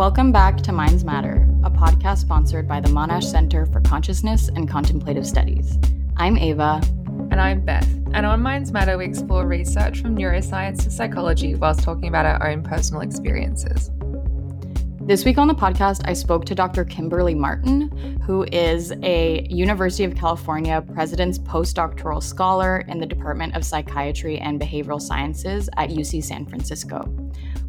Welcome back to Minds Matter, a podcast sponsored by the Monash Center for Consciousness and Contemplative Studies. I'm Ava. And I'm Beth. And on Minds Matter, we explore research from neuroscience to psychology whilst talking about our own personal experiences. This week on the podcast, I spoke to Dr. Kimberly Martin, who is a University of California President's postdoctoral scholar in the Department of Psychiatry and Behavioral Sciences at UC San Francisco.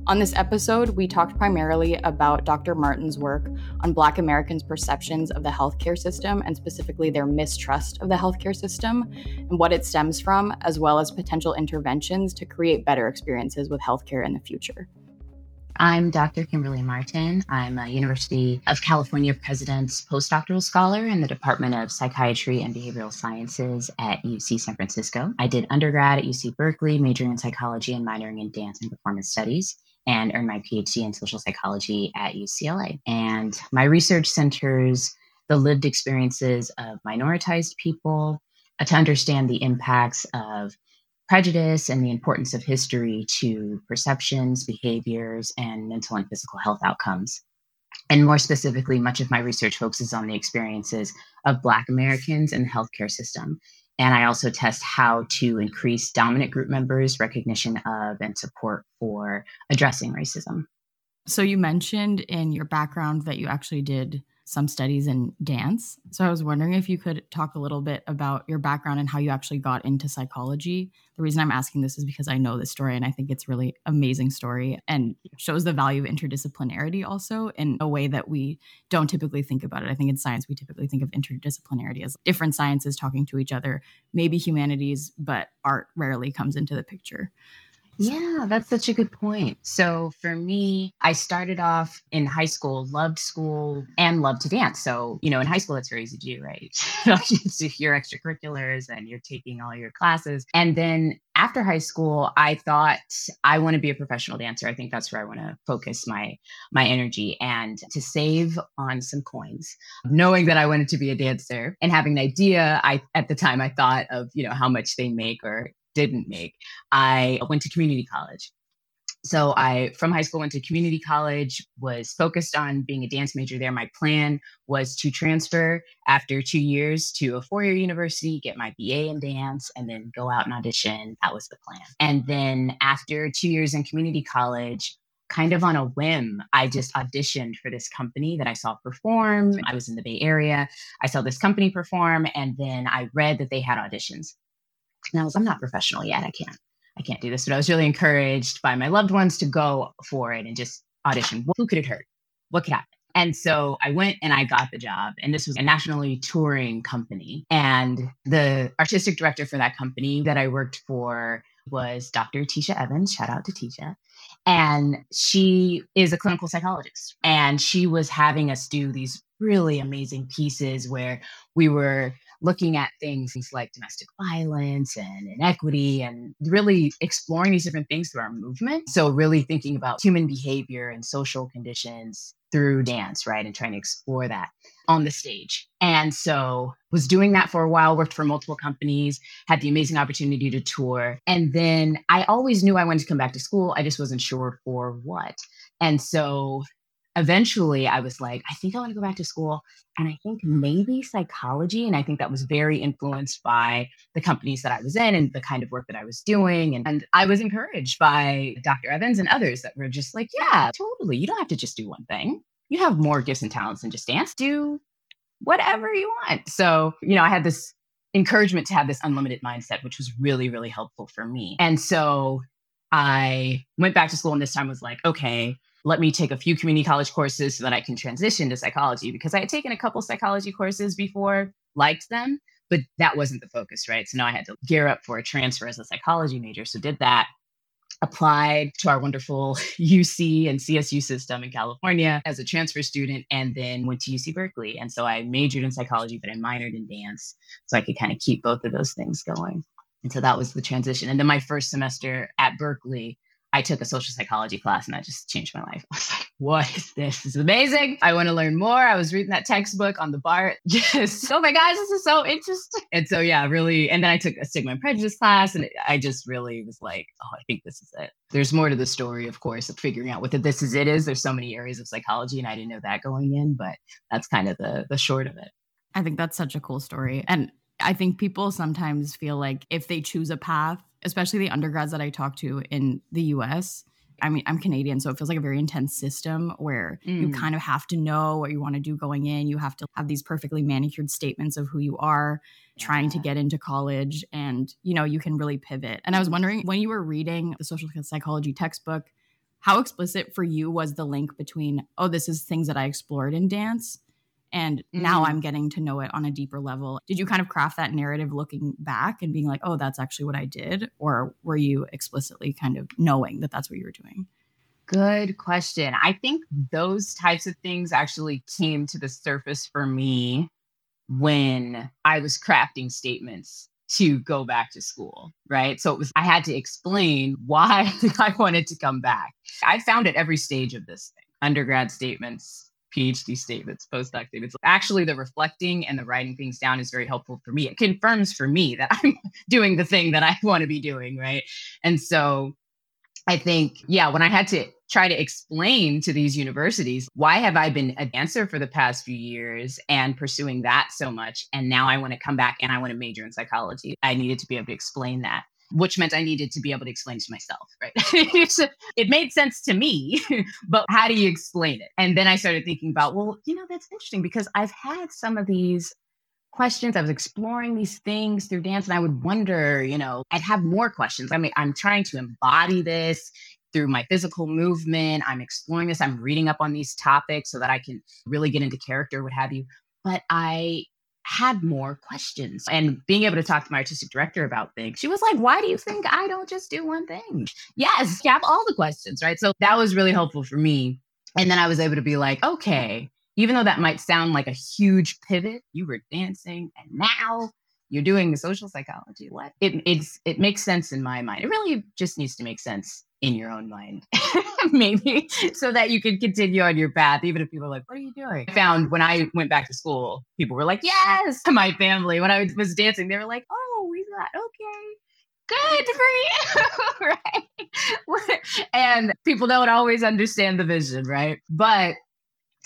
On this episode, we talked primarily about Dr. Martin's work on Black Americans' perceptions of the healthcare system and specifically their mistrust of the healthcare system and what it stems from, as well as potential interventions to create better experiences with healthcare in the future. I'm Dr. Kimberly Martin. I'm a University of California President's postdoctoral scholar in the Department of Psychiatry and Behavioral Sciences at UC San Francisco. I did undergrad at UC Berkeley, majoring in psychology and minoring in dance and performance studies and earned my PhD in social psychology at UCLA. And my research centers the lived experiences of minoritized people to understand the impacts of prejudice and the importance of history to perceptions, behaviors, and mental and physical health outcomes. And more specifically, much of my research focuses on the experiences of Black Americans in the healthcare system. And I also test how to increase dominant group members' recognition of and support for addressing racism. So, you mentioned in your background that you actually did some studies in dance. So I was wondering if you could talk a little bit about your background and how you actually got into psychology. The reason I'm asking this is because I know this story and I think it's really amazing story and shows the value of interdisciplinarity also in a way that we don't typically think about it. I think in science we typically think of interdisciplinarity as different sciences talking to each other, maybe humanities, but art rarely comes into the picture. Yeah, that's such a good point. So for me, I started off in high school, loved school and loved to dance. So, you know, in high school, it's very easy to do, right? your extracurriculars and you're taking all your classes. And then after high school, I thought I want to be a professional dancer. I think that's where I want to focus my my energy and to save on some coins, knowing that I wanted to be a dancer and having an idea. I at the time I thought of you know how much they make or didn't make. I went to community college. So I from high school went to community college, was focused on being a dance major there. My plan was to transfer after 2 years to a four-year university, get my BA in dance and then go out and audition. That was the plan. And then after 2 years in community college, kind of on a whim, I just auditioned for this company that I saw perform. I was in the Bay Area. I saw this company perform and then I read that they had auditions. And I was, I'm not professional yet. I can't, I can't do this. But I was really encouraged by my loved ones to go for it and just audition. Who could it hurt? What could happen? And so I went and I got the job. And this was a nationally touring company. And the artistic director for that company that I worked for was Dr. Tisha Evans. Shout out to Tisha. And she is a clinical psychologist. And she was having us do these really amazing pieces where we were looking at things like domestic violence and inequity and really exploring these different things through our movement. So, really thinking about human behavior and social conditions through dance, right? And trying to explore that on the stage. And so was doing that for a while, worked for multiple companies, had the amazing opportunity to tour. And then I always knew I wanted to come back to school. I just wasn't sure for what. And so eventually I was like, I think I want to go back to school. And I think maybe psychology. And I think that was very influenced by the companies that I was in and the kind of work that I was doing. And, and I was encouraged by Dr. Evans and others that were just like, yeah, totally. You don't have to just do one thing. You have more gifts and talents than just dance. Do whatever you want. So, you know, I had this encouragement to have this unlimited mindset, which was really, really helpful for me. And so I went back to school and this time was like, okay, let me take a few community college courses so that I can transition to psychology because I had taken a couple psychology courses before, liked them, but that wasn't the focus, right? So now I had to gear up for a transfer as a psychology major. So did that, applied to our wonderful UC and CSU system in California as a transfer student, and then went to UC Berkeley. And so I majored in psychology, but I minored in dance so I could kind of keep both of those things going. And so that was the transition. And then my first semester at Berkeley, I took a social psychology class and that just changed my life. I was like, what is this? This is amazing. I want to learn more. I was reading that textbook on the bar. Just, oh my gosh, this is so interesting. And so, yeah, really. And then I took a stigma and prejudice class, and I just really was like, oh, I think this is it. There's more to the story, of course, of figuring out what the this is it is. There's so many areas of psychology, and I didn't know that going in, but that's kind of the the short of it. I think that's such a cool story. And I think people sometimes feel like if they choose a path, especially the undergrads that I talk to in the US, I mean, I'm Canadian, so it feels like a very intense system where mm. you kind of have to know what you want to do going in. You have to have these perfectly manicured statements of who you are yeah. trying to get into college, and you know, you can really pivot. And I was wondering when you were reading the social psychology textbook, how explicit for you was the link between, oh, this is things that I explored in dance and mm-hmm. now I'm getting to know it on a deeper level. Did you kind of craft that narrative looking back and being like, oh, that's actually what I did? Or were you explicitly kind of knowing that that's what you were doing? Good question. I think those types of things actually came to the surface for me when I was crafting statements to go back to school, right? So it was, I had to explain why I wanted to come back. I found at every stage of this thing undergrad statements, PhD statements, postdoc statements. Actually, the reflecting and the writing things down is very helpful for me. It confirms for me that I'm doing the thing that I want to be doing, right? And so I think, yeah, when I had to try to explain to these universities why have I been a dancer for the past few years and pursuing that so much, and now I want to come back and I want to major in psychology, I needed to be able to explain that which meant I needed to be able to explain to myself, right? it made sense to me, but how do you explain it? And then I started thinking about, well, you know, that's interesting because I've had some of these questions. I was exploring these things through dance and I would wonder, you know, I'd have more questions. I mean, I'm trying to embody this through my physical movement. I'm exploring this. I'm reading up on these topics so that I can really get into character, what have you. But I had more questions and being able to talk to my artistic director about things. She was like, Why do you think I don't just do one thing? Yes, you have all the questions, right? So that was really helpful for me. And then I was able to be like, Okay, even though that might sound like a huge pivot, you were dancing and now you're doing the social psychology. What? It, it's, it makes sense in my mind. It really just needs to make sense in your own mind, maybe, so that you can continue on your path, even if people are like, What are you doing? I found when I went back to school, people were like, Yes, to my family. When I was dancing, they were like, Oh, we thought, okay, good for you. right. and people don't always understand the vision, right? But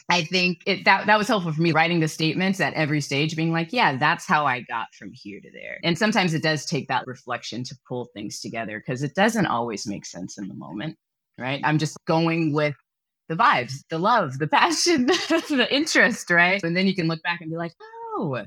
I think it, that that was helpful for me writing the statements at every stage, being like, yeah, that's how I got from here to there. And sometimes it does take that reflection to pull things together because it doesn't always make sense in the moment, right? I'm just going with the vibes, the love, the passion, the interest, right? And then you can look back and be like, oh,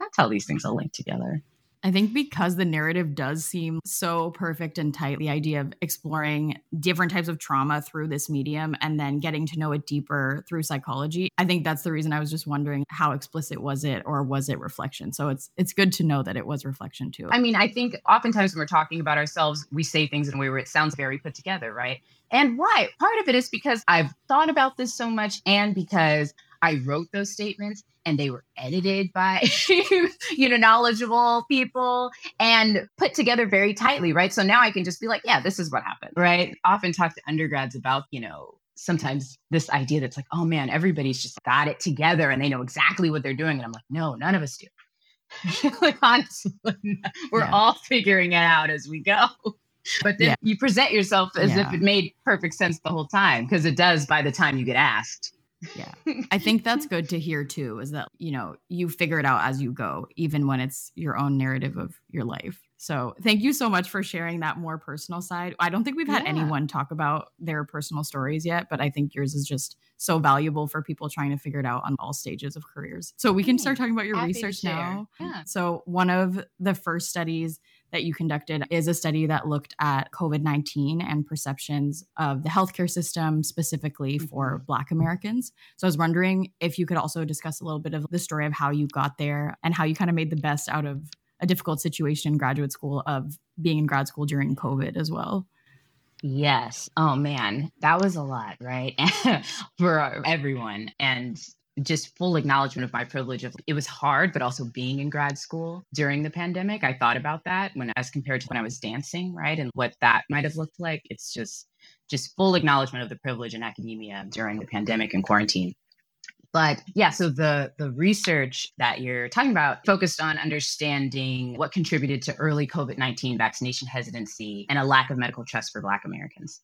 that's how these things all link together. I think because the narrative does seem so perfect and tight, the idea of exploring different types of trauma through this medium and then getting to know it deeper through psychology, I think that's the reason I was just wondering how explicit was it or was it reflection? So it's it's good to know that it was reflection too. I mean, I think oftentimes when we're talking about ourselves, we say things in a way where it sounds very put together, right? And why? Part of it is because I've thought about this so much and because I wrote those statements and they were edited by you know knowledgeable people and put together very tightly right so now i can just be like yeah this is what happened right often talk to undergrads about you know sometimes this idea that's like oh man everybody's just got it together and they know exactly what they're doing and i'm like no none of us do like honestly we're yeah. all figuring it out as we go but then yeah. you present yourself as yeah. if it made perfect sense the whole time because it does by the time you get asked yeah. I think that's good to hear too, is that, you know, you figure it out as you go, even when it's your own narrative of your life. So thank you so much for sharing that more personal side. I don't think we've had yeah. anyone talk about their personal stories yet, but I think yours is just so valuable for people trying to figure it out on all stages of careers. So we can start talking about your Happy research now. Yeah. So one of the first studies that you conducted is a study that looked at COVID 19 and perceptions of the healthcare system, specifically for mm-hmm. Black Americans. So I was wondering if you could also discuss a little bit of the story of how you got there and how you kind of made the best out of a difficult situation in graduate school of being in grad school during COVID as well. Yes. Oh man, that was a lot, right? For everyone. And just full acknowledgement of my privilege of it was hard but also being in grad school during the pandemic i thought about that when as compared to when i was dancing right and what that might have looked like. It's just just full acknowledgement of the privilege in academia during the pandemic and quarantine. But yeah so the the research that you're talking about focused on understanding what contributed to early covid-19 vaccination hesitancy and a lack of medical trust for black americans.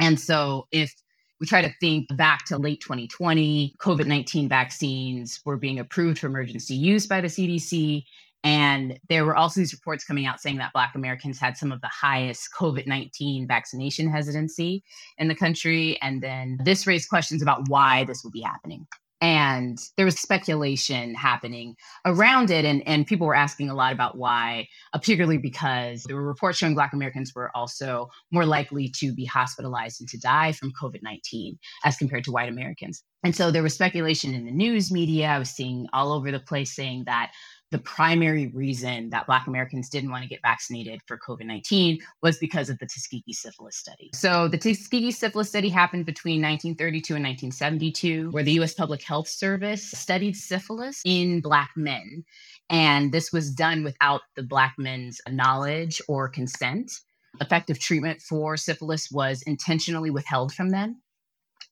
And so if we try to think back to late 2020, COVID 19 vaccines were being approved for emergency use by the CDC. And there were also these reports coming out saying that Black Americans had some of the highest COVID 19 vaccination hesitancy in the country. And then this raised questions about why this would be happening and there was speculation happening around it and, and people were asking a lot about why uh, particularly because there were reports showing black americans were also more likely to be hospitalized and to die from covid-19 as compared to white americans. And so there was speculation in the news media. I was seeing all over the place saying that the primary reason that Black Americans didn't want to get vaccinated for COVID 19 was because of the Tuskegee syphilis study. So, the Tuskegee syphilis study happened between 1932 and 1972, where the US Public Health Service studied syphilis in Black men. And this was done without the Black men's knowledge or consent. Effective treatment for syphilis was intentionally withheld from them.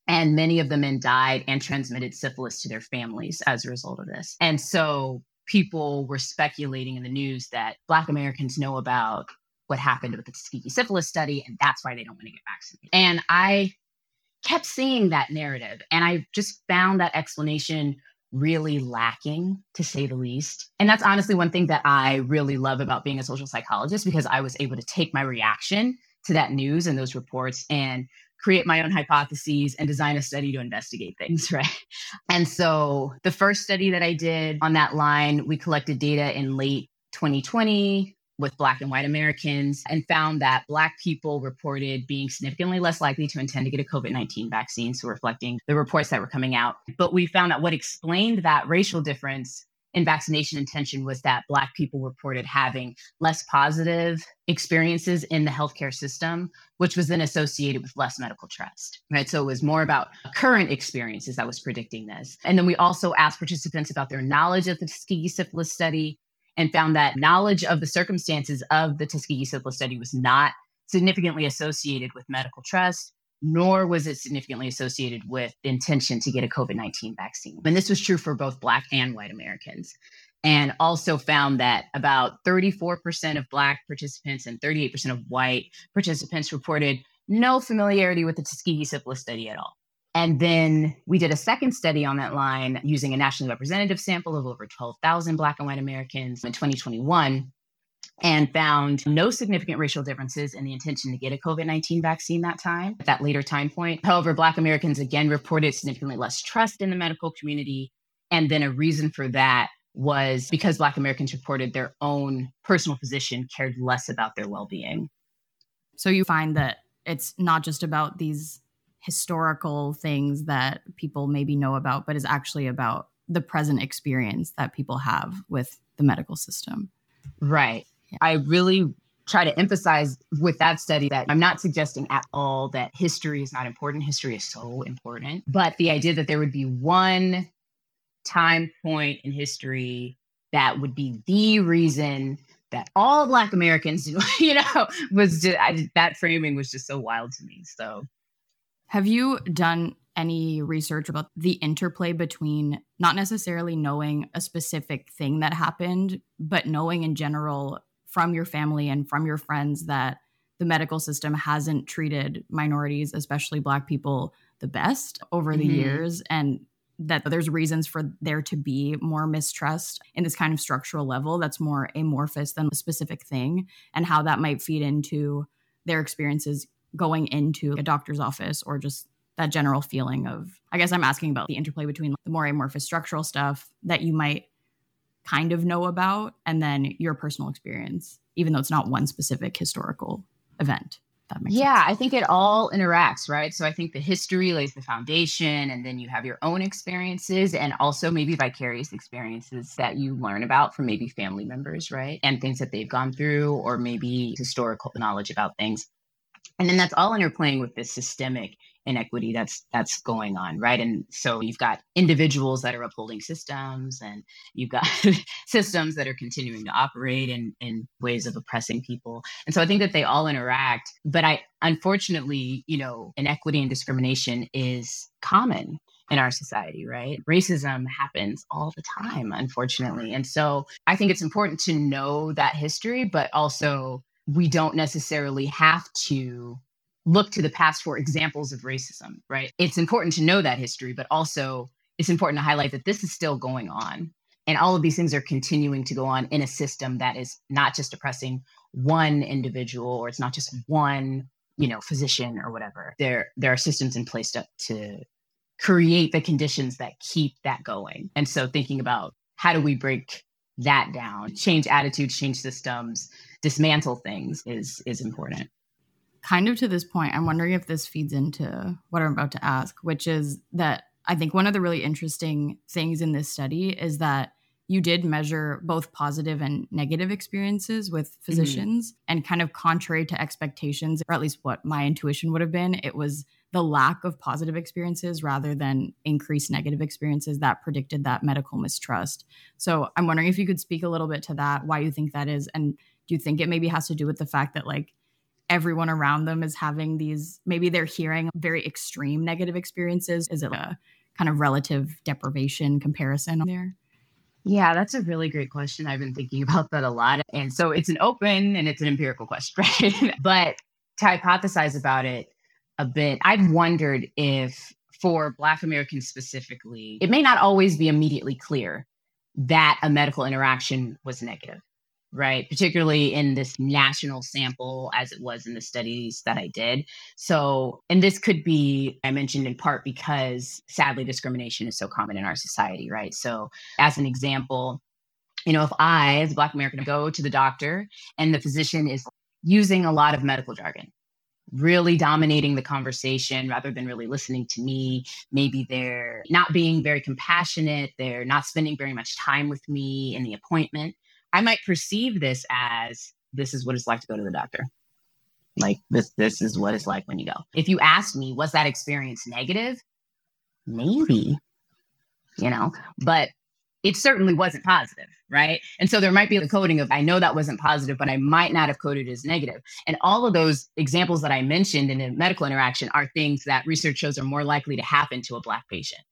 And many of the men died and transmitted syphilis to their families as a result of this. And so people were speculating in the news that Black Americans know about what happened with the Tuskegee syphilis study, and that's why they don't want to get vaccinated. And I kept seeing that narrative, and I just found that explanation really lacking, to say the least. And that's honestly one thing that I really love about being a social psychologist because I was able to take my reaction to that news and those reports and create my own hypotheses and design a study to investigate things, right? And so the first study that I did on that line, we collected data in late 2020 with Black and white Americans and found that Black people reported being significantly less likely to intend to get a COVID 19 vaccine. So, reflecting the reports that were coming out. But we found out what explained that racial difference in vaccination intention was that Black people reported having less positive experiences in the healthcare system, which was then associated with less medical trust, right? So it was more about current experiences that was predicting this. And then we also asked participants about their knowledge of the Tuskegee syphilis study and found that knowledge of the circumstances of the Tuskegee syphilis study was not significantly associated with medical trust nor was it significantly associated with the intention to get a COVID 19 vaccine. And this was true for both Black and white Americans. And also found that about 34% of Black participants and 38% of white participants reported no familiarity with the Tuskegee syphilis study at all. And then we did a second study on that line using a nationally representative sample of over 12,000 Black and white Americans in 2021 and found no significant racial differences in the intention to get a COVID 19 vaccine that time, at that later time point. However, Black Americans again reported significantly less trust in the medical community. And then a reason for that was because Black Americans reported their own personal physician cared less about their well being. So you find that it's not just about these historical things that people maybe know about, but is actually about the present experience that people have with the medical system. Right. I really try to emphasize with that study that I'm not suggesting at all that history is not important. History is so important. But the idea that there would be one time point in history that would be the reason that all Black Americans, you know, was just, I, that framing was just so wild to me. So, have you done any research about the interplay between not necessarily knowing a specific thing that happened, but knowing in general from your family and from your friends that the medical system hasn't treated minorities, especially Black people, the best over the mm-hmm. years. And that there's reasons for there to be more mistrust in this kind of structural level that's more amorphous than a specific thing, and how that might feed into their experiences going into a doctor's office or just that general feeling of i guess i'm asking about the interplay between the more amorphous structural stuff that you might kind of know about and then your personal experience even though it's not one specific historical event yeah sense. i think it all interacts right? So i think the history lays the foundation and then you have your own experiences and also maybe vicarious experiences that you learn about from maybe family members right? And things that they've gone through or maybe historical knowledge about things. And then that's all interplaying with this systemic inequity that's that's going on right and so you've got individuals that are upholding systems and you've got systems that are continuing to operate in in ways of oppressing people and so i think that they all interact but i unfortunately you know inequity and discrimination is common in our society, right? Racism happens all the time, unfortunately. And so I think it's important to know that history, but also we don't necessarily have to look to the past for examples of racism, right? It's important to know that history, but also it's important to highlight that this is still going on. And all of these things are continuing to go on in a system that is not just oppressing one individual or it's not just one, you know, physician or whatever. There there are systems in place to, to create the conditions that keep that going. And so thinking about how do we break that down, change attitudes, change systems, dismantle things is is important kind of to this point, I'm wondering if this feeds into what I'm about to ask, which is that I think one of the really interesting things in this study is that you did measure both positive and negative experiences with mm-hmm. physicians mm-hmm. and kind of contrary to expectations or at least what my intuition would have been it was the lack of positive experiences rather than increased negative experiences that predicted that medical mistrust so i'm wondering if you could speak a little bit to that why you think that is and do you think it maybe has to do with the fact that like everyone around them is having these maybe they're hearing very extreme negative experiences is it a kind of relative deprivation comparison there yeah, that's a really great question. I've been thinking about that a lot. And so it's an open and it's an empirical question, right? but to hypothesize about it a bit, I've wondered if for Black Americans specifically, it may not always be immediately clear that a medical interaction was negative right? Particularly in this national sample, as it was in the studies that I did. So, and this could be, I mentioned in part because sadly, discrimination is so common in our society, right? So, as an example, you know, if I, as a Black American, go to the doctor and the physician is using a lot of medical jargon, really dominating the conversation rather than really listening to me. Maybe they're not being very compassionate. They're not spending very much time with me in the appointment. I might perceive this as this is what it's like to go to the doctor. Like this, this is what it's like when you go. If you ask me, was that experience negative? Maybe, you know, but it certainly wasn't positive, right? And so there might be the coding of, I know that wasn't positive, but I might not have coded as negative. And all of those examples that I mentioned in a medical interaction are things that research shows are more likely to happen to a Black patient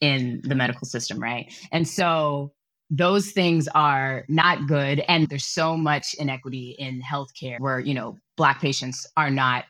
in the medical system, right? And so those things are not good and there's so much inequity in healthcare where you know black patients are not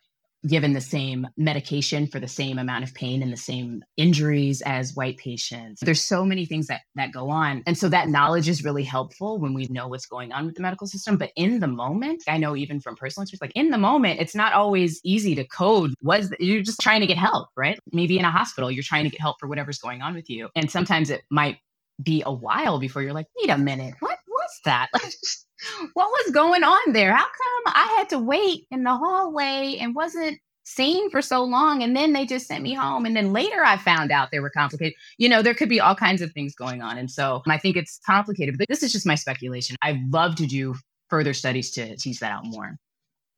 given the same medication for the same amount of pain and the same injuries as white patients. There's so many things that that go on. And so that knowledge is really helpful when we know what's going on with the medical system. But in the moment i know even from personal experience like in the moment it's not always easy to code was you're just trying to get help right? Maybe in a hospital you're trying to get help for whatever's going on with you. And sometimes it might be a while before you're like, wait a minute, what was that? what was going on there? How come I had to wait in the hallway and wasn't seen for so long and then they just sent me home and then later I found out they were complicated. You know, there could be all kinds of things going on. And so I think it's complicated, but this is just my speculation. I'd love to do further studies to tease that out more.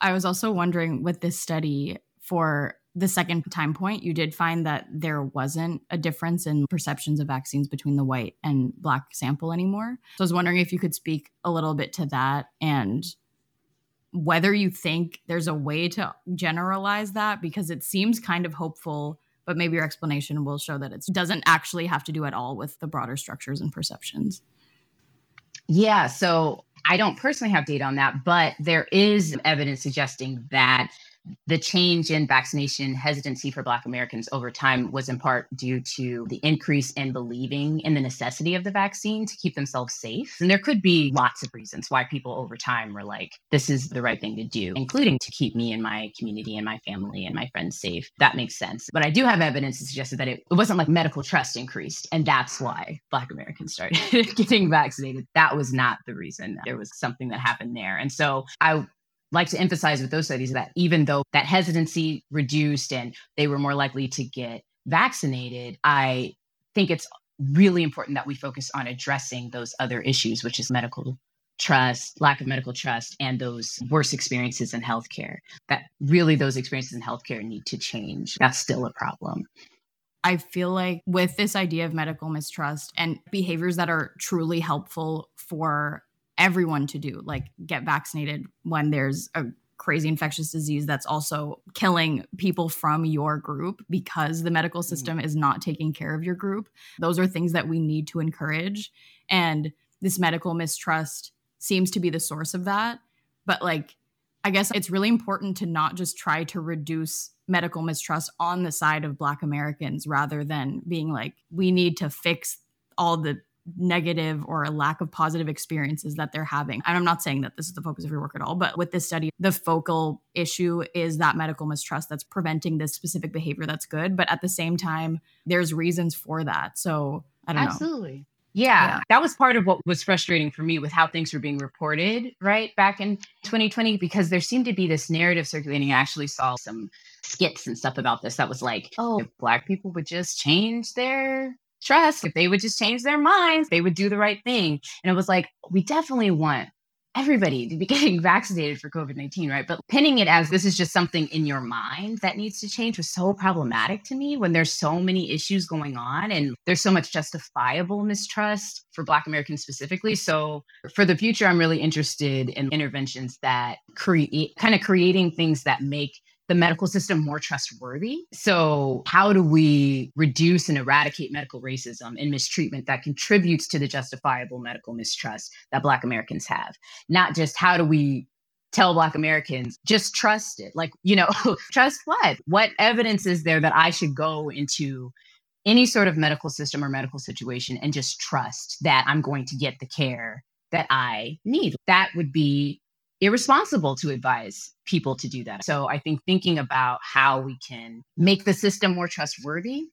I was also wondering with this study for the second time point, you did find that there wasn't a difference in perceptions of vaccines between the white and black sample anymore. So I was wondering if you could speak a little bit to that and whether you think there's a way to generalize that because it seems kind of hopeful, but maybe your explanation will show that it doesn't actually have to do at all with the broader structures and perceptions. Yeah. So I don't personally have data on that, but there is evidence suggesting that the change in vaccination hesitancy for Black Americans over time was in part due to the increase in believing in the necessity of the vaccine to keep themselves safe. And there could be lots of reasons why people over time were like, this is the right thing to do, including to keep me and my community and my family and my friends safe. That makes sense. But I do have evidence that suggested that it, it wasn't like medical trust increased. And that's why Black Americans started getting vaccinated. That was not the reason. There was something that happened there. And so I like to emphasize with those studies that even though that hesitancy reduced and they were more likely to get vaccinated, I think it's really important that we focus on addressing those other issues, which is medical trust, lack of medical trust, and those worse experiences in healthcare. That really those experiences in healthcare need to change. That's still a problem. I feel like with this idea of medical mistrust and behaviors that are truly helpful for everyone to do, like get vaccinated when there's a crazy infectious disease that's also killing people from your group because the medical mm-hmm. system is not taking care of your group. Those are things that we need to encourage. And this medical mistrust seems to be the source of that. But like, I guess it's really important to not just try to reduce medical mistrust on the side of Black Americans rather than being like, we need to fix all the negative or a lack of positive experiences that they're having. And I'm not saying that this is the focus of your work at all, but with this study, the focal issue is that medical mistrust that's preventing this specific behavior that's good. But at the same time, there's reasons for that. So I don't Absolutely. know. Absolutely. Yeah, yeah, that was part of what was frustrating for me with how things were being reported, right, back in 2020, because there seemed to be this narrative circulating. I actually saw some skits and stuff about this that was like, oh, if Black people would just change their trust, if they would just change their minds, they would do the right thing. And it was like, we definitely want everybody to be getting vaccinated for COVID 19, right? But pinning it as this is just something in your mind that needs to change was so problematic to me when there's so many issues going on and there's so much justifiable mistrust for Black Americans specifically. So for the future, I'm really interested in interventions that create kind of creating things that make the medical system more trustworthy. So, how do we reduce and eradicate medical racism and mistreatment that contributes to the justifiable medical mistrust that Black Americans have? Not just how do we tell Black Americans, just trust it. Like, you know, trust what? What evidence is there that I should go into any sort of medical system or medical situation and just trust that I'm going to get the care that I need? That would be irresponsible to advise people to do that. So I think thinking about how we can make the system more trustworthy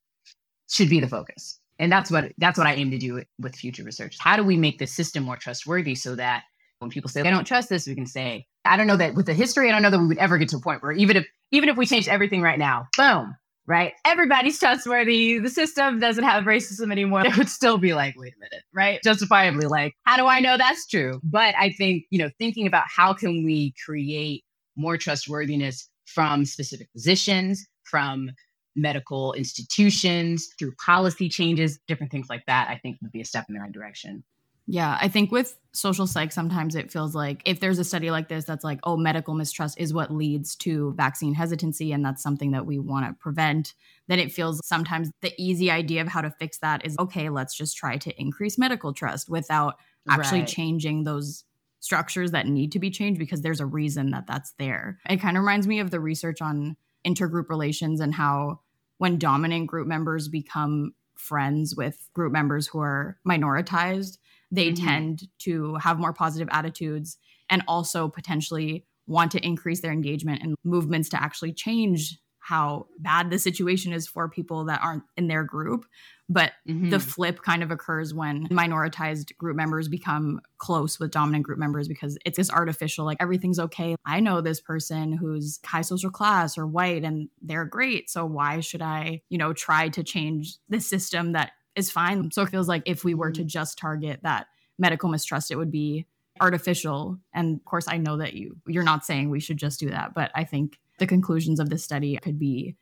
should be the focus. And that's what that's what I aim to do with future research. How do we make the system more trustworthy so that when people say they don't trust this, we can say, I don't know that with the history, I don't know that we would ever get to a point where even if even if we changed everything right now, boom, right? Everybody's trustworthy. The system doesn't have racism anymore. It would still be like, wait a minute, right? Justifiably, like, how do I know that's true? But I think, you know, thinking about how can we create more trustworthiness from specific positions, from medical institutions, through policy changes, different things like that, I think would be a step in the right direction. Yeah, I think with social psych, sometimes it feels like if there's a study like this that's like, oh, medical mistrust is what leads to vaccine hesitancy, and that's something that we want to prevent, then it feels sometimes the easy idea of how to fix that is okay, let's just try to increase medical trust without actually right. changing those structures that need to be changed because there's a reason that that's there. It kind of reminds me of the research on intergroup relations and how when dominant group members become friends with group members who are minoritized they mm-hmm. tend to have more positive attitudes and also potentially want to increase their engagement and movements to actually change how bad the situation is for people that aren't in their group. But mm-hmm. the flip kind of occurs when minoritized group members become close with dominant group members because it's this artificial, like everything's okay. I know this person who's high social class or white and they're great. So why should I, you know, try to change the system that is fine. So it feels like if we were to mm-hmm. just target that medical mistrust, it would be artificial. And of course, I know that you you're not saying we should just do that, but I think the conclusions of this study could be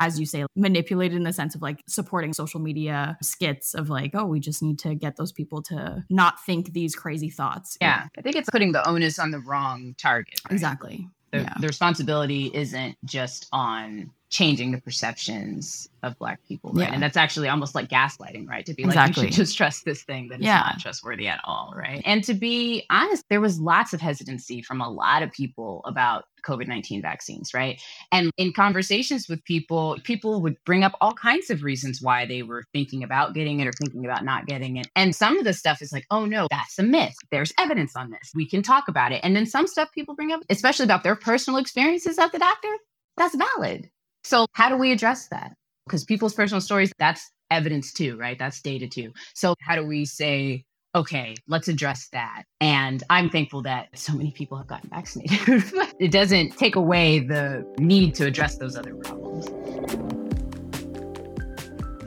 as you say, manipulated in the sense of like supporting social media skits of like, oh, we just need to get those people to not think these crazy thoughts. Yeah. I think it's putting the onus on the wrong target. Right? Exactly. The, yeah. the responsibility isn't just on changing the perceptions of black people right? Yeah. and that's actually almost like gaslighting right? To be exactly. like you should just trust this thing that is yeah. not trustworthy at all right? And to be honest there was lots of hesitancy from a lot of people about covid-19 vaccines right? And in conversations with people people would bring up all kinds of reasons why they were thinking about getting it or thinking about not getting it. And some of the stuff is like oh no that's a myth. There's evidence on this. We can talk about it. And then some stuff people bring up especially about their personal experiences at the doctor that's valid so, how do we address that? Because people's personal stories, that's evidence too, right? That's data too. So, how do we say, okay, let's address that? And I'm thankful that so many people have gotten vaccinated. it doesn't take away the need to address those other problems.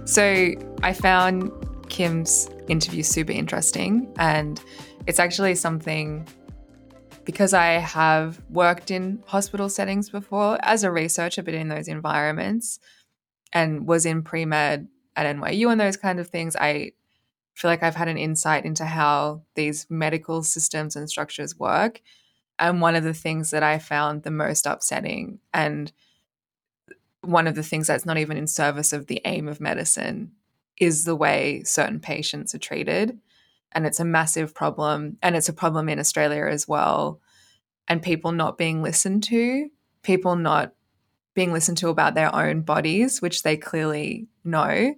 So, I found Kim's interview super interesting. And it's actually something because I have worked in hospital settings before as a researcher, but in those environments and was in pre med at NYU and those kind of things, I feel like I've had an insight into how these medical systems and structures work. And one of the things that I found the most upsetting and one of the things that's not even in service of the aim of medicine is the way certain patients are treated. And it's a massive problem. And it's a problem in Australia as well. And people not being listened to, people not being listened to about their own bodies, which they clearly know.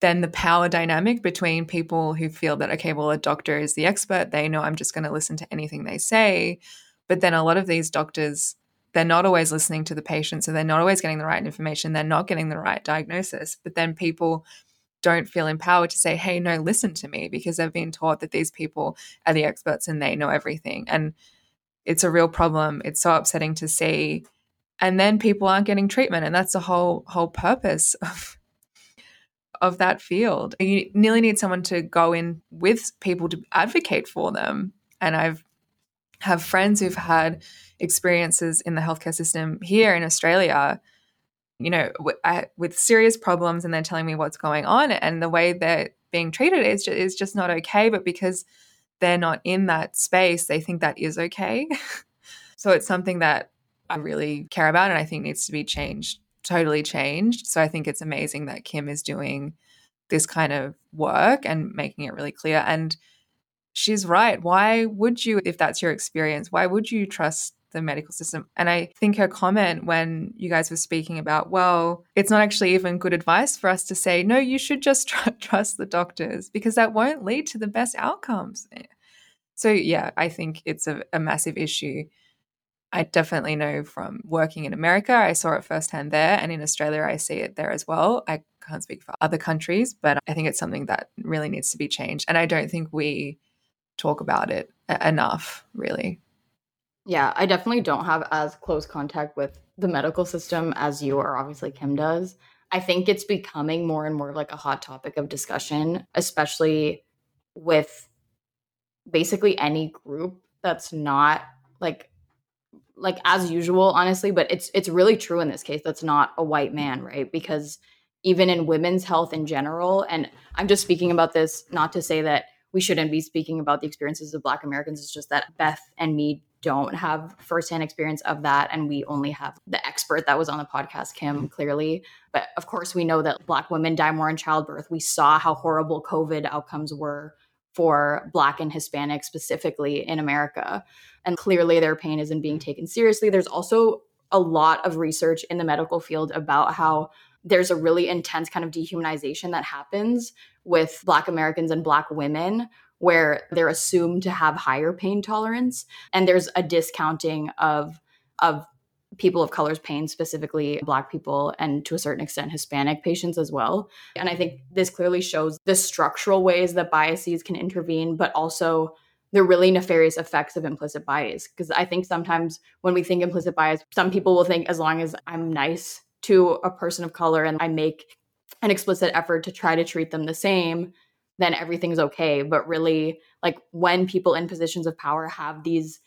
Then the power dynamic between people who feel that, okay, well, a doctor is the expert, they know I'm just going to listen to anything they say. But then a lot of these doctors, they're not always listening to the patient. So they're not always getting the right information. They're not getting the right diagnosis. But then people don't feel empowered to say, hey, no, listen to me, because they've been taught that these people are the experts and they know everything. And it's a real problem. It's so upsetting to see. And then people aren't getting treatment. And that's the whole whole purpose of of that field. You nearly need someone to go in with people to advocate for them. And I've have friends who've had experiences in the healthcare system here in Australia you know, w- I, with serious problems and then telling me what's going on and the way they're being treated is is just not okay. But because they're not in that space, they think that is okay. so it's something that I really care about and I think needs to be changed, totally changed. So I think it's amazing that Kim is doing this kind of work and making it really clear. And she's right. Why would you, if that's your experience, why would you trust the medical system. And I think her comment when you guys were speaking about, well, it's not actually even good advice for us to say, no, you should just tr- trust the doctors because that won't lead to the best outcomes. So, yeah, I think it's a, a massive issue. I definitely know from working in America, I saw it firsthand there. And in Australia, I see it there as well. I can't speak for other countries, but I think it's something that really needs to be changed. And I don't think we talk about it enough, really. Yeah, I definitely don't have as close contact with the medical system as you or obviously Kim does. I think it's becoming more and more like a hot topic of discussion, especially with basically any group that's not like like as usual honestly but it's it's really true in this case that's not a white man right because even in women's health in general and i'm just speaking about this not to say that we shouldn't be speaking about the experiences of black americans it's just that beth and me don't have firsthand experience of that and we only have the expert that was on the podcast kim clearly. But of course we know that black women die more in childbirth. We saw how horrible covid outcomes were for black and hispanic specifically in america. And clearly their pain isn't being taken seriously. There's also a lot of research in the medical field about how there's a really intense kind of dehumanization that happens with black americans and black women where they're assumed to have higher pain tolerance and there's a discounting of of people of color's pain specifically black people and to a certain extent hispanic patients as well. And i think this clearly shows the structural ways that biases can intervene but also the really nefarious effects of implicit bias. Because i think sometimes when we think implicit bias some people will think as long as i'm nice to a person of color and i make an explicit effort to try to treat them the same then everything's okay. But really, like when people in positions of power have these,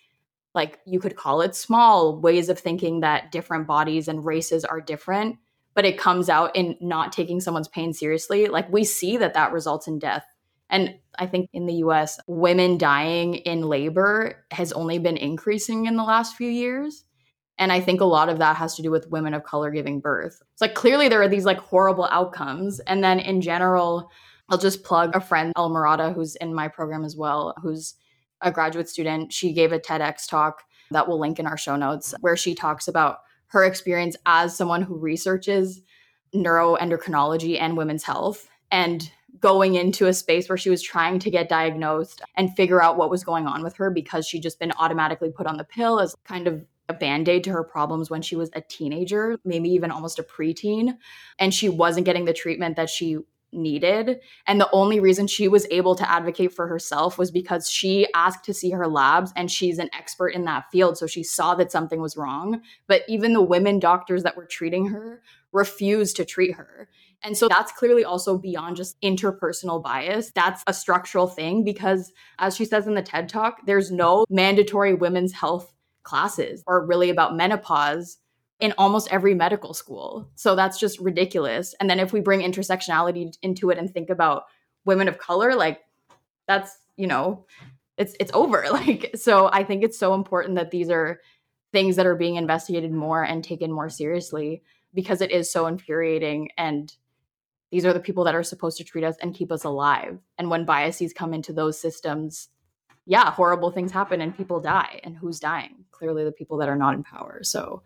like you could call it small ways of thinking that different bodies and races are different, but it comes out in not taking someone's pain seriously. Like we see that that results in death. And I think in the US, women dying in labor has only been increasing in the last few years. And I think a lot of that has to do with women of color giving birth. It's like clearly there are these like horrible outcomes. And then in general, I'll just plug a friend, El Murata, who's in my program as well, who's a graduate student. She gave a TEDx talk that we'll link in our show notes where she talks about her experience as someone who researches neuroendocrinology and women's health and going into a space where she was trying to get diagnosed and figure out what was going on with her because she'd just been automatically put on the pill as kind of a band aid to her problems when she was a teenager, maybe even almost a preteen. And she wasn't getting the treatment that she needed. And the only reason she was able to advocate for herself was because she asked to see her labs and she's an expert in that field. So she saw that something was wrong. But even the women doctors that were treating her refused to treat her. And so that's clearly also beyond just interpersonal bias. That's a structural thing because, as she says in the TED Talk, there's no mandatory women's health classes or really about menopause in almost every medical school. So that's just ridiculous. And then if we bring intersectionality into it and think about women of color, like that's, you know, it's it's over. Like so I think it's so important that these are things that are being investigated more and taken more seriously because it is so infuriating and these are the people that are supposed to treat us and keep us alive. And when biases come into those systems, yeah, horrible things happen and people die. And who's dying? Clearly the people that are not in power. So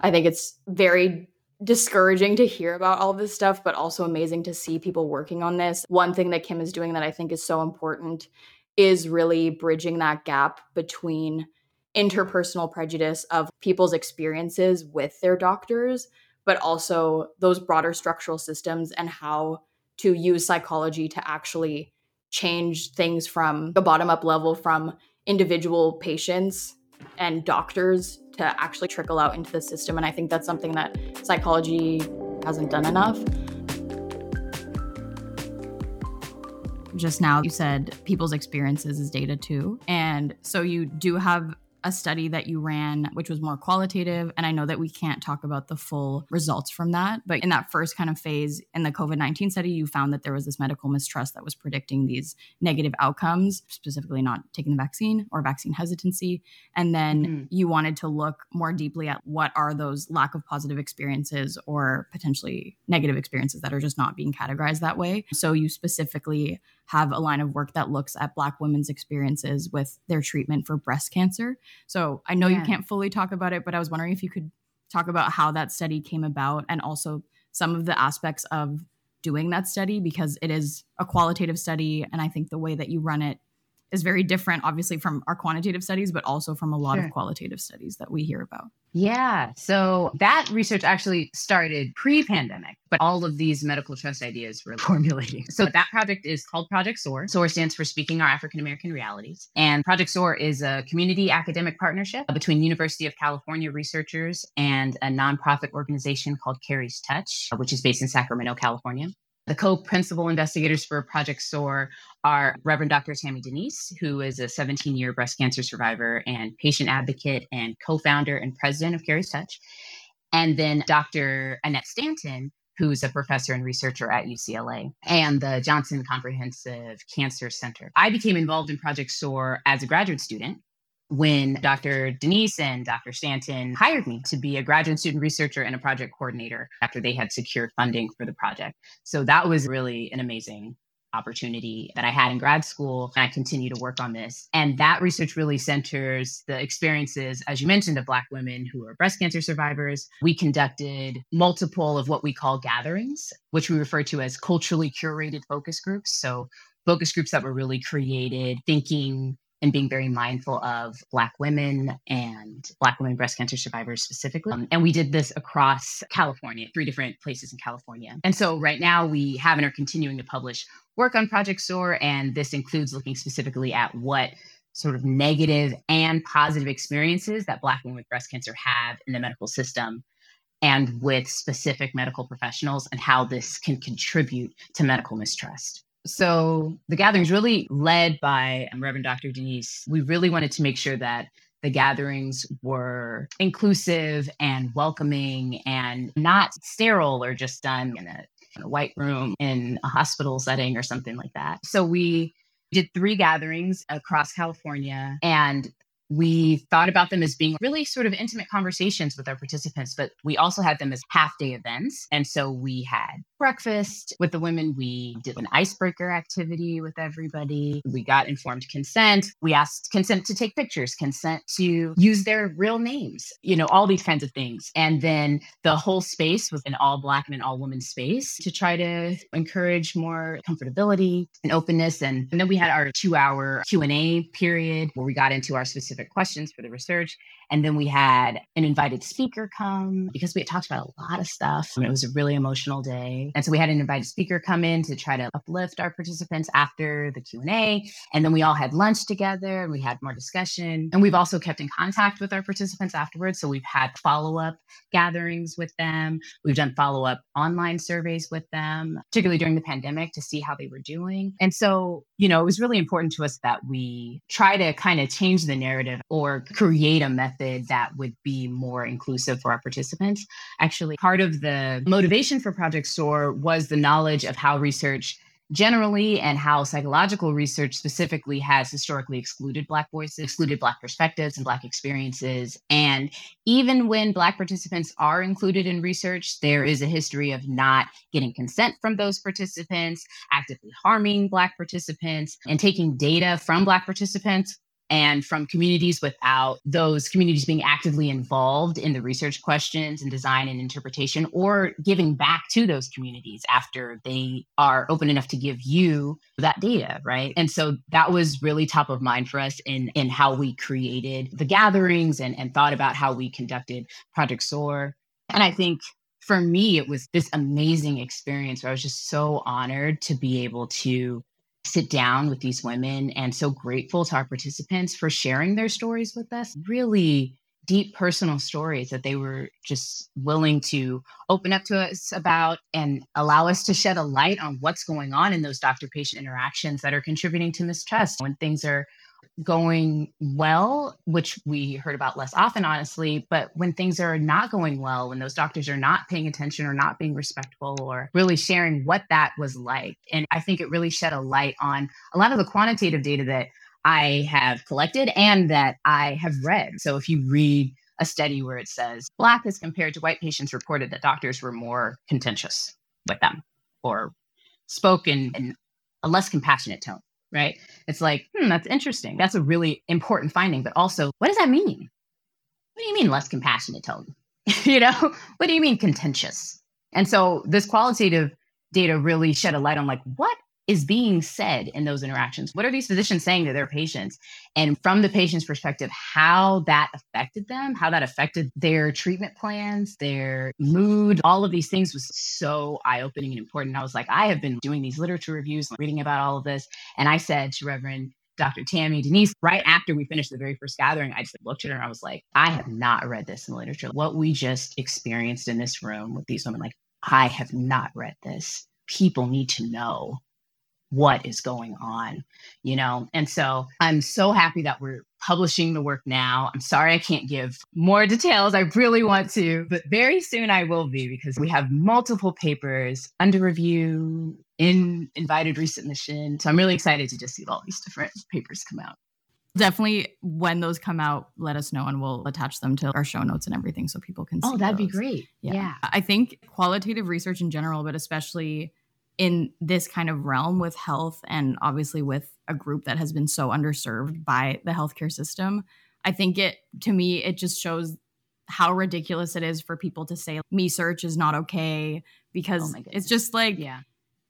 I think it's very discouraging to hear about all this stuff, but also amazing to see people working on this. One thing that Kim is doing that I think is so important is really bridging that gap between interpersonal prejudice of people's experiences with their doctors, but also those broader structural systems and how to use psychology to actually change things from the bottom up level from individual patients and doctors to actually trickle out into the system. And I think that's something that psychology hasn't done enough. Just now, you said people's experiences is data too. And so you do have a study that you ran, which was more qualitative. And I know that we can't talk about the full results from that. But in that first kind of phase in the COVID 19 study, you found that there was this medical mistrust that was predicting these negative outcomes, specifically not taking the vaccine or vaccine hesitancy. And then mm-hmm. you wanted to look more deeply at what are those lack of positive experiences or potentially negative experiences that are just not being categorized that way. So you specifically have a line of work that looks at Black women's experiences with their treatment for breast cancer. So I know yeah. you can't fully talk about it, but I was wondering if you could talk about how that study came about and also some of the aspects of doing that study because it is a qualitative study. And I think the way that you run it is very different, obviously, from our quantitative studies, but also from a lot sure. of qualitative studies that we hear about. Yeah. So that research actually started pre pandemic, but all of these medical trust ideas were formulating. So that project is called Project SOAR. SOAR stands for Speaking Our African American Realities. And Project SOAR is a community academic partnership between University of California researchers and a nonprofit organization called Carrie's Touch, which is based in Sacramento, California. The co principal investigators for Project SOAR are Reverend Dr. Tammy Denise, who is a 17 year breast cancer survivor and patient advocate and co founder and president of Carrie's Touch. And then Dr. Annette Stanton, who's a professor and researcher at UCLA and the Jonsson Comprehensive Cancer Center. I became involved in Project SOAR as a graduate student when Dr. Denise and Dr. Stanton hired me to be a graduate student researcher and a project coordinator after they had secured funding for the project. So that was really an amazing opportunity that I had in grad school. And I continue to work on this. And that research really centers the experiences, as you mentioned, of Black women who are breast cancer survivors. We conducted multiple of what we call gatherings, which we refer to as culturally curated focus groups. So focus groups that were really created thinking and being very mindful of Black women and Black women breast cancer survivors specifically. Um, and we did this across California, three different places in California. And so right now we have and are continuing to publish work on Project SOAR. And this includes looking specifically at what sort of negative and positive experiences that Black women with breast cancer have in the medical system and with specific medical professionals and how this can contribute to medical mistrust. So the gatherings really led by um, Reverend Dr. Denise. We really wanted to make sure that the gatherings were inclusive and welcoming and not sterile or just done in a, in a white room in a hospital setting or something like that. So we did three gatherings across California and we thought about them as being really sort of intimate conversations with our participants, but we also had them as half day events. And so we had breakfast with the women. We did an icebreaker activity with everybody. We got informed consent. We asked consent to take pictures, consent to use their real names, you know, all these kinds of things. And then the whole space was an all black and an all woman space to try to encourage more comfortability and openness. And, and then we had our two hour Q&A period where we got into our specific questions for the research. And then we had an invited speaker come because we had talked about a lot of stuff. I mean, it was a really emotional day. And so we had an invited speaker come in to try to uplift our participants after the Q&A. And then we all had lunch together and we had more discussion. And we've also kept in contact with our participants afterwards. So we've had follow-up gatherings with them. We've done follow-up online surveys with them, particularly during the pandemic to see how they were doing. And so, you know, it was really important to us that we try to kind of change the narrative or create a method that would be more inclusive for our participants. Actually, part of the motivation for Project SOAR was the knowledge of how research generally and how psychological research specifically has historically excluded Black voices, excluded Black perspectives and Black experiences. And even when Black participants are included in research, there is a history of not getting consent from those participants, actively harming Black participants, and taking data from Black participants and from communities without those communities being actively involved in the research questions and design and interpretation or giving back to those communities after they are open enough to give you that data right? And so that was really top of mind for us in in how we created the gatherings and and thought about how we conducted project soar. And i think for me it was this amazing experience where i was just so honored to be able to sit down with these women and so grateful to our participants for sharing their stories with us. Really deep personal stories that they were just willing to open up to us about and allow us to shed a light on what's going on in those doctor patient interactions that are contributing to mistrust when things are going well, which we heard about less often, honestly, but when things are not going well, when those doctors are not paying attention or not being respectful or really sharing what that was like. And I think it really shed a light on a lot of the quantitative data that I have collected and that I have read. So if you read a study where it says Black as compared to white patients reported that doctors were more contentious with them or spoke in, in a less compassionate tone right? It's like, hmm, that's interesting. That's a really important finding. But also, what does that mean? What do you mean less compassionate tone? you know, what do you mean contentious? And so this qualitative data really shed a light on like, what is being said in those interactions? What are these physicians saying to their patients? And from the patient's perspective, how that affected them, how that affected their treatment plans, their mood, all of these things was so eye opening and important. I was like, I have been doing these literature reviews, reading about all of this. And I said to Reverend Dr. Tammy Denise, right after we finished the very first gathering, I just looked at her and I was like, I have not read this in the literature. What we just experienced in this room with these women, like, I have not read this. People need to know what is going on, you know? And so I'm so happy that we're publishing the work now. I'm sorry I can't give more details. I really want to, but very soon I will be because we have multiple papers under review in invited resubmission. So I'm really excited to just see all these different papers come out. Definitely, when those come out, let us know and we'll attach them to our show notes and everything so people can oh, see. Oh, that'd those. be great. Yeah. yeah. I think qualitative research in general, but especially in this kind of realm with health and obviously with a group that has been so underserved by the healthcare system i think it to me it just shows how ridiculous it is for people to say me search is not okay because oh it's just like yeah.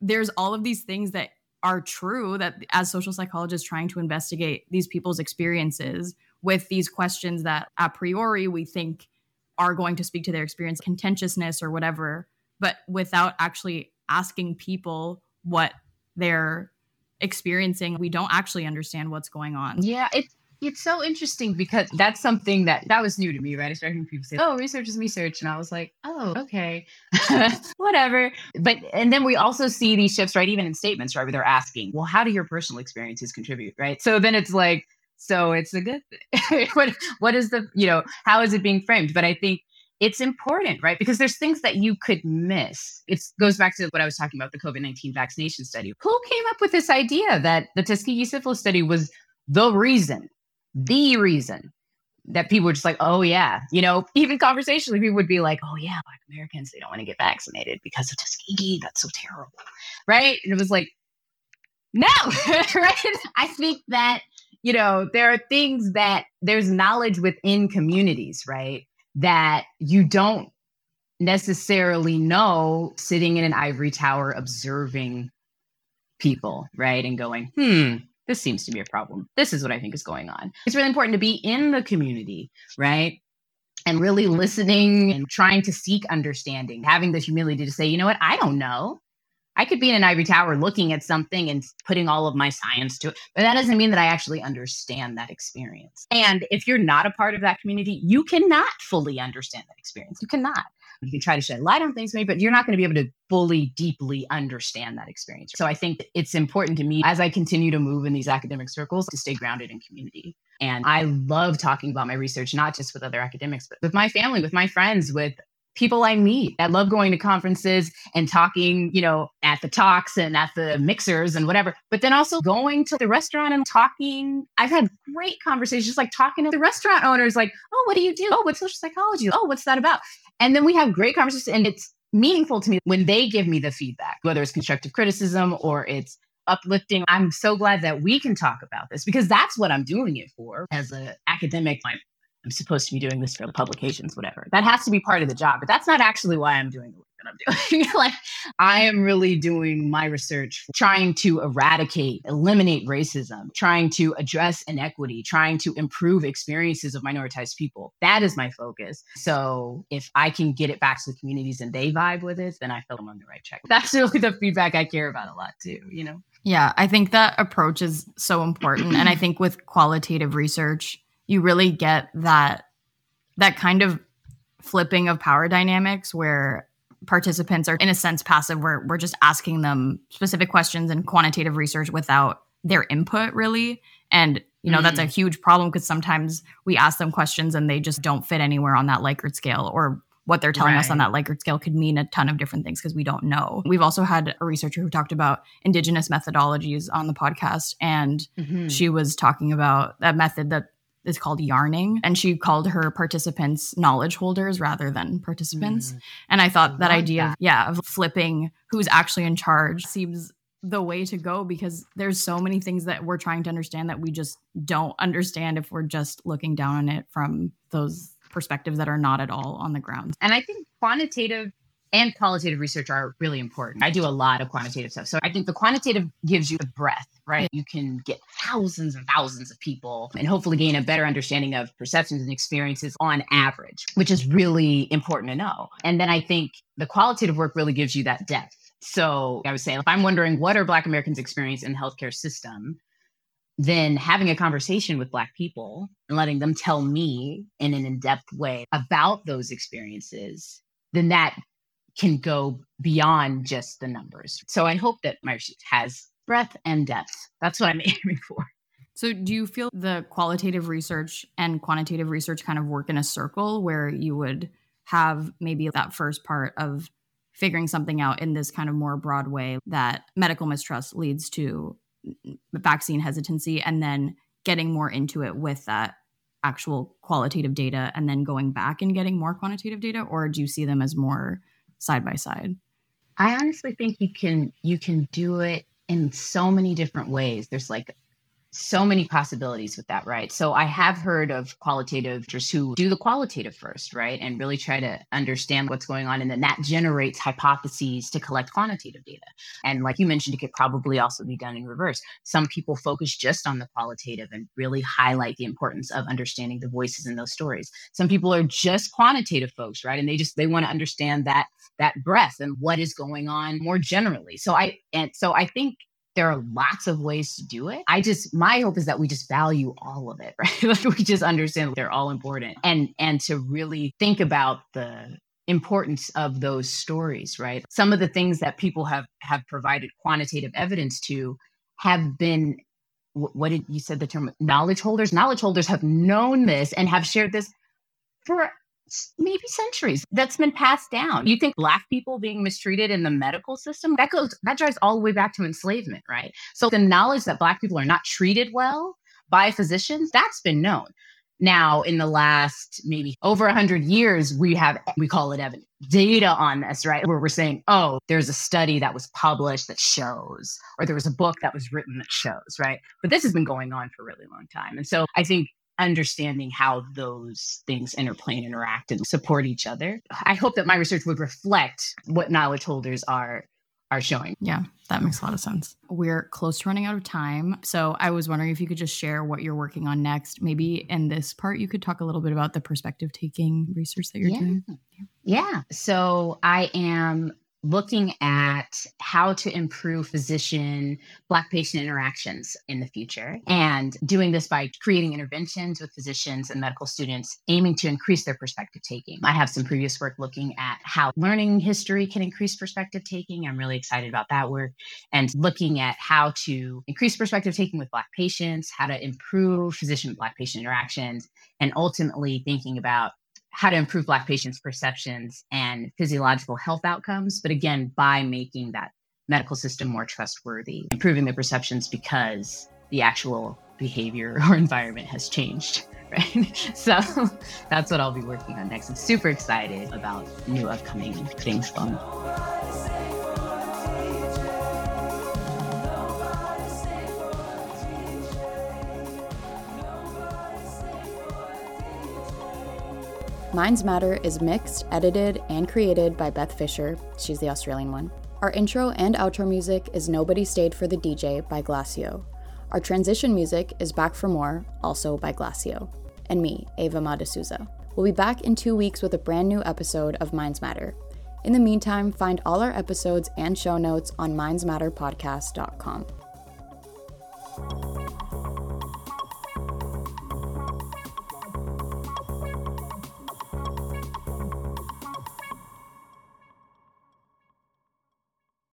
there's all of these things that are true that as social psychologists trying to investigate these people's experiences with these questions that a priori we think are going to speak to their experience contentiousness or whatever but without actually asking people what they're experiencing, we don't actually understand what's going on. Yeah, it's it's so interesting because that's something that that was new to me, right? I started hearing people say, "Oh, research is research," and I was like, "Oh, okay, whatever." But and then we also see these shifts, right? Even in statements, right, where they're asking, "Well, how do your personal experiences contribute?" Right? So then it's like, so it's a good thing. what what is the you know how is it being framed? But I think it's important, right? Because there's things that you could miss. It goes back to what I was talking about the COVID 19 vaccination study. Who came up with this idea that the Tuskegee syphilis study was the reason, the reason that people were just like, oh, yeah. You know, even conversationally, people would be like, oh, yeah, Black Americans, they don't want to get vaccinated because of Tuskegee. That's so terrible. Right. And it was like, no, right? I think that, you know, there are things that there's knowledge within communities, right? That you don't necessarily know sitting in an ivory tower observing people, right? And going, hmm, this seems to be a problem. This is what I think is going on. It's really important to be in the community, right? and really listening and trying to seek understanding, having the humility to say, you know what, I don't know. I could be in an ivory tower looking at something and putting all of my science to it, but that doesn't mean that I actually understand that experience. And if you're not a part of that community, you cannot fully understand that experience. You cannot. You can try to shed light on things, maybe, but you're not going to be able to fully, deeply understand that experience. So I think it's important to me as I continue to move in these academic circles to stay grounded in community. And I love talking about my research, not just with other academics, but with my family, with my friends, with people I meet. I love going to conferences and talking, you know, at the talks and at the mixers and whatever, but then also going to the restaurant and talking. I've had great conversations just like talking to the restaurant owners, like, oh, what do you do? Oh, what's social psychology? Oh, what's that about? And then we have great conversations and it's meaningful to me when they give me the feedback, whether it's constructive criticism or it's uplifting. I'm so glad that we can talk about this because that's what I'm doing it for as an academic. I'm supposed to be doing this for the publications, whatever. That has to be part of the job, but that's not actually why I'm doing the work that I'm doing. like, I am really doing my research, trying to eradicate, eliminate racism, trying to address inequity, trying to improve experiences of minoritized people. That is my focus. So if I can get it back to the communities and they vibe with it, then I feel I'm on the right track. That's really the feedback I care about a lot too, you know? Yeah, I think that approach is so important. and I think with qualitative research, you really get that that kind of flipping of power dynamics where participants are in a sense passive where we're just asking them specific questions and quantitative research without their input really and you know mm-hmm. that's a mm. huge problem because sometimes we ask them questions and they just don't fit anywhere on that likert scale or what they're telling right. us on that likert scale could mean a ton of different things because we don't know. We've also had a researcher who talked about indigenous methodologies on the podcast, and mm-hmm. she was talking about that method that is called yarning and she called her participants knowledge holders rather than participants mm. and i thought I that idea that. Of, yeah of flipping who's actually in charge seems the way to go because there's so many things that we're trying to understand that we just don't understand if we're just looking down on it from those perspectives that are not at all on the ground and i think quantitative and qualitative research are really important. I do a lot of quantitative stuff. So I think the quantitative gives you the breadth, right? You can get thousands and thousands of people and hopefully gain a better understanding of perceptions and experiences on average, which is really important to know. And then I think the qualitative work really gives you that depth. So I was saying, if I'm wondering what are Black Americans experience in the healthcare system, then having a conversation with Black people and letting them tell me in an in depth way about those experiences, then that can go beyond just the numbers. So I hope that my research has breadth and depth. That's what I'm aiming for. So, do you feel the qualitative research and quantitative research kind of work in a circle where you would have maybe that first part of figuring something out in this kind of more broad way that medical mistrust leads to vaccine hesitancy, and then getting more into it with that actual qualitative data, and then going back and getting more quantitative data? Or do you see them as more side by side? I honestly think you can you can do it in so many different ways. There's like so many possibilities with that, right? So I have heard of qualitative just who do the qualitative first, right? And really try to understand what's going on. And then that generates hypotheses to collect quantitative data. And like you mentioned, it could probably also be done in reverse. Some people focus just on the qualitative and really highlight the importance of understanding the voices in those stories. Some people are just quantitative folks, right? And they just they want to understand that that breadth and what is going on more generally. So I and so I think there are lots of ways to do it. I just my hope is that we just value all of it, right? like we just understand they're all important and and to really think about the importance of those stories, right? Some of the things that people have have provided quantitative evidence to have been what did you said the term knowledge holders knowledge holders have known this and have shared this for maybe centuries that's been passed down. You think black people being mistreated in the medical system, that goes that drives all the way back to enslavement, right? So the knowledge that black people are not treated well by physicians, that's been known. Now, in the last maybe over 100 years, we have, we call it evidence, data on this, right? Where we're saying, oh, there's a study that was published that shows, or there was a book that was written that shows, right? But this has been going on for a really long time. And so I think understanding how those things interplay and interact and support each other. I hope that my research would reflect what knowledge holders are are showing. Yeah, that makes a lot of sense. We're close to running out of time. So I was wondering if you could just share what you're working on next. Maybe in this part, you could talk a little bit about the perspective taking research that you're yeah. doing. Yeah. So I am looking at how to improve physician black patient interactions in the future and doing this by creating interventions with physicians and medical students aiming to increase their perspective taking. I have some previous work looking at how learning history can increase perspective taking. I'm really excited about that work and looking at how to increase perspective taking with black patients how to improve physician black patient interactions and ultimately thinking about how to improve Black patients' perceptions and physiological health outcomes, but again, by making that medical system more trustworthy, improving their perceptions because the actual behavior or environment has changed. Right. So that's what I'll be working on next. I'm super excited about new upcoming things going Minds Matter is mixed, edited, and created by Beth Fisher. She's the Australian one. Our intro and outro music is Nobody Stayed for the DJ by Glacio. Our transition music is Back for More, also by Glacio. And me, Ava Madasuza. We'll be back in two weeks with a brand new episode of Minds Matter. In the meantime, find all our episodes and show notes on mindsmatterpodcast.com.